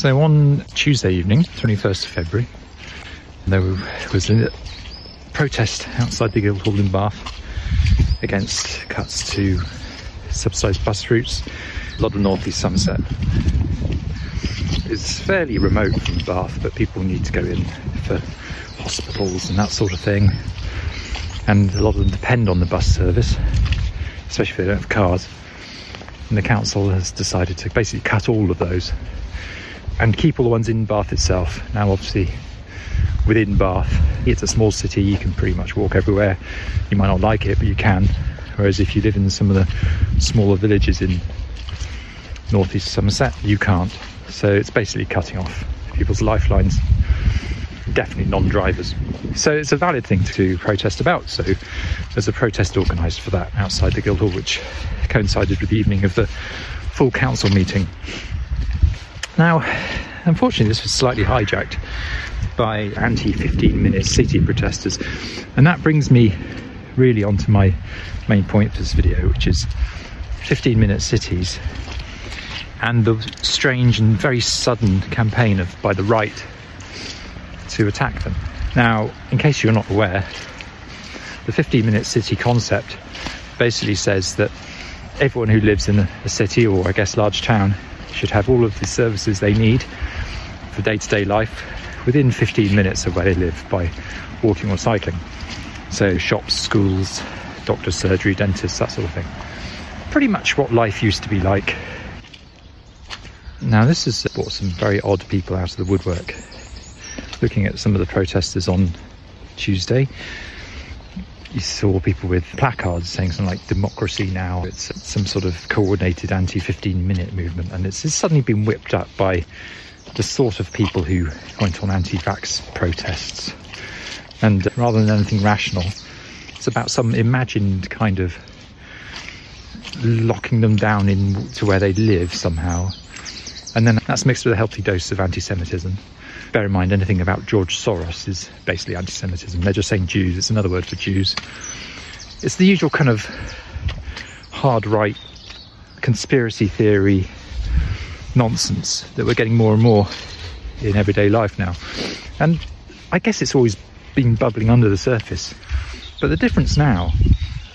So on Tuesday evening, 21st of February, there was a protest outside the Guildhall in Bath against cuts to subsidised bus routes. A lot of North East Somerset is fairly remote from Bath, but people need to go in for hospitals and that sort of thing. And a lot of them depend on the bus service, especially if they don't have cars. And the council has decided to basically cut all of those and keep all the ones in Bath itself. Now, obviously, within Bath, it's a small city, you can pretty much walk everywhere. You might not like it, but you can. Whereas if you live in some of the smaller villages in northeast Somerset, you can't. So it's basically cutting off people's lifelines, definitely non drivers. So it's a valid thing to protest about. So there's a protest organised for that outside the Guildhall, which coincided with the evening of the full council meeting. Now, unfortunately, this was slightly hijacked by anti 15 minute city protesters, and that brings me really onto my main point for this video, which is 15 minute cities and the strange and very sudden campaign of by the right to attack them. Now, in case you're not aware, the 15 minute city concept basically says that everyone who lives in a city or I guess large town should have all of the services they need for day to day life within 15 minutes of where they live by walking or cycling. So, shops, schools, doctor's surgery, dentists, that sort of thing. Pretty much what life used to be like. Now, this has brought some very odd people out of the woodwork. Looking at some of the protesters on Tuesday, you saw people with placards saying something like democracy now. It's some sort of coordinated anti 15 minute movement, and it's, suddenly been whipped up by the sort of people who went on anti vax protests. And rather than anything rational, it's about some imagined kind of locking them down into where they live somehow. And then that's mixed with a healthy dose of anti Semitism. Bear in mind, anything about George Soros is basically anti Semitism. They're just saying Jews, it's another word for Jews. It's the usual kind of hard right conspiracy theory nonsense that we're getting more and more in everyday life now. And I guess it's always been bubbling under the surface. But the difference now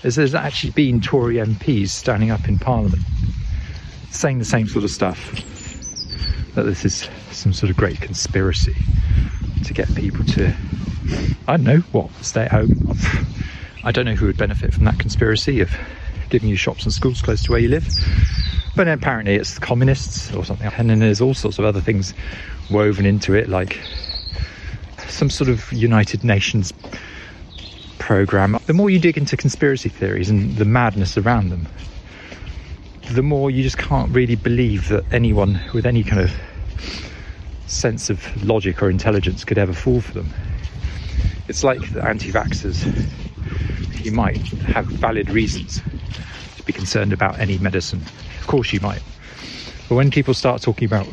is there's actually been Tory MPs standing up in Parliament saying the same sort of stuff that this is some sort of great conspiracy to get people to, I don't know, what, stay at home. I don't know who would benefit from that conspiracy of giving you shops and schools close to where you live. But apparently it's the communists or something. And then there's all sorts of other things woven into it, like some sort of United Nations program. The more you dig into conspiracy theories and the madness around them, the more you just can't really believe that anyone with any kind of sense of logic or intelligence could ever fall for them. It's like the anti vaxxers. You might have valid reasons to be concerned about any medicine. Of course, you might. But when people start talking about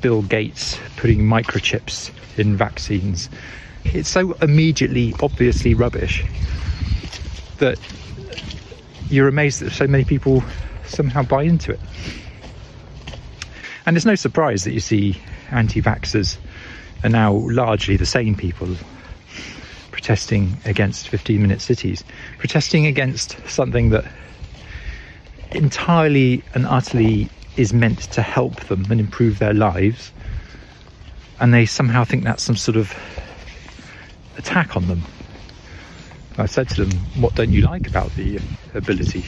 Bill Gates putting microchips in vaccines, it's so immediately, obviously rubbish that you're amazed that so many people somehow buy into it. And it's no surprise that you see anti vaxxers are now largely the same people protesting against 15 minute cities, protesting against something that entirely and utterly is meant to help them and improve their lives. And they somehow think that's some sort of attack on them. I said to them, What don't you like about the ability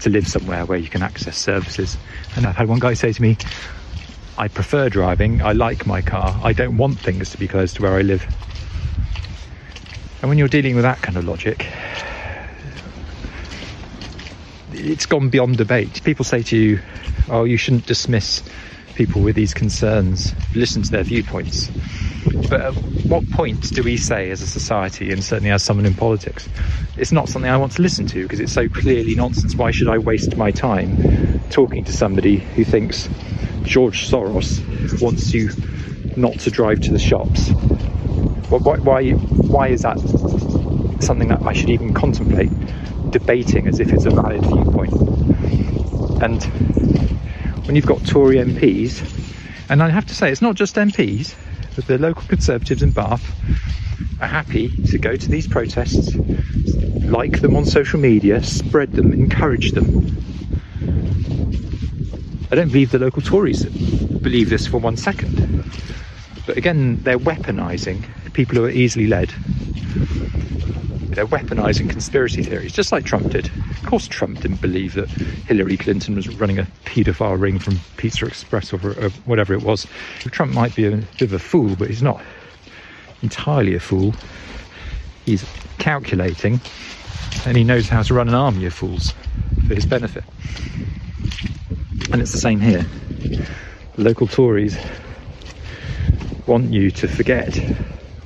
to live somewhere where you can access services. And I've had one guy say to me, I prefer driving, I like my car, I don't want things to be close to where I live. And when you're dealing with that kind of logic, it's gone beyond debate. People say to you, oh, you shouldn't dismiss people with these concerns, listen to their viewpoints. But at what point do we say as a society, and certainly as someone in politics, it's not something I want to listen to because it's so clearly nonsense? Why should I waste my time talking to somebody who thinks George Soros wants you not to drive to the shops? Why, why, why is that something that I should even contemplate debating as if it's a valid viewpoint? And when you've got Tory MPs And I have to say, it's not just MPs, but the local Conservatives in Bath are happy to go to these protests, like them on social media, spread them, encourage them. I don't believe the local Tories believe this for one second. But again, they're weaponising people who are easily led. They're weaponising conspiracy theories, just like Trump did. Of course, Trump didn't believe that Hillary Clinton was running a paedophile ring from Pizza Express or, or whatever it was. Trump might be a bit of a fool, but he's not entirely a fool. He's calculating and he knows how to run an army of fools for his benefit. And it's the same here. local Tories want you to forget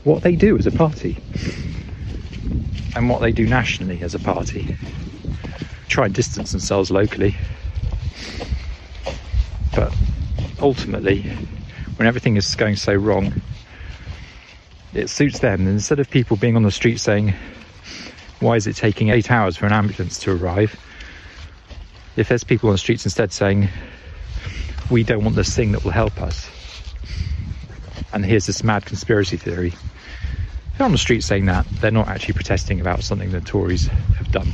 what they do as a party and what they do nationally as a party. Try and distance themselves locally. But ultimately, when everything is going so wrong, it suits them. And instead of people being on the street saying, Why is it taking eight hours for an ambulance to arrive? If there's people on the streets instead saying, We don't want this thing that will help us, and here's this mad conspiracy theory. They're on the street saying that, they're not actually protesting about something the Tories have done.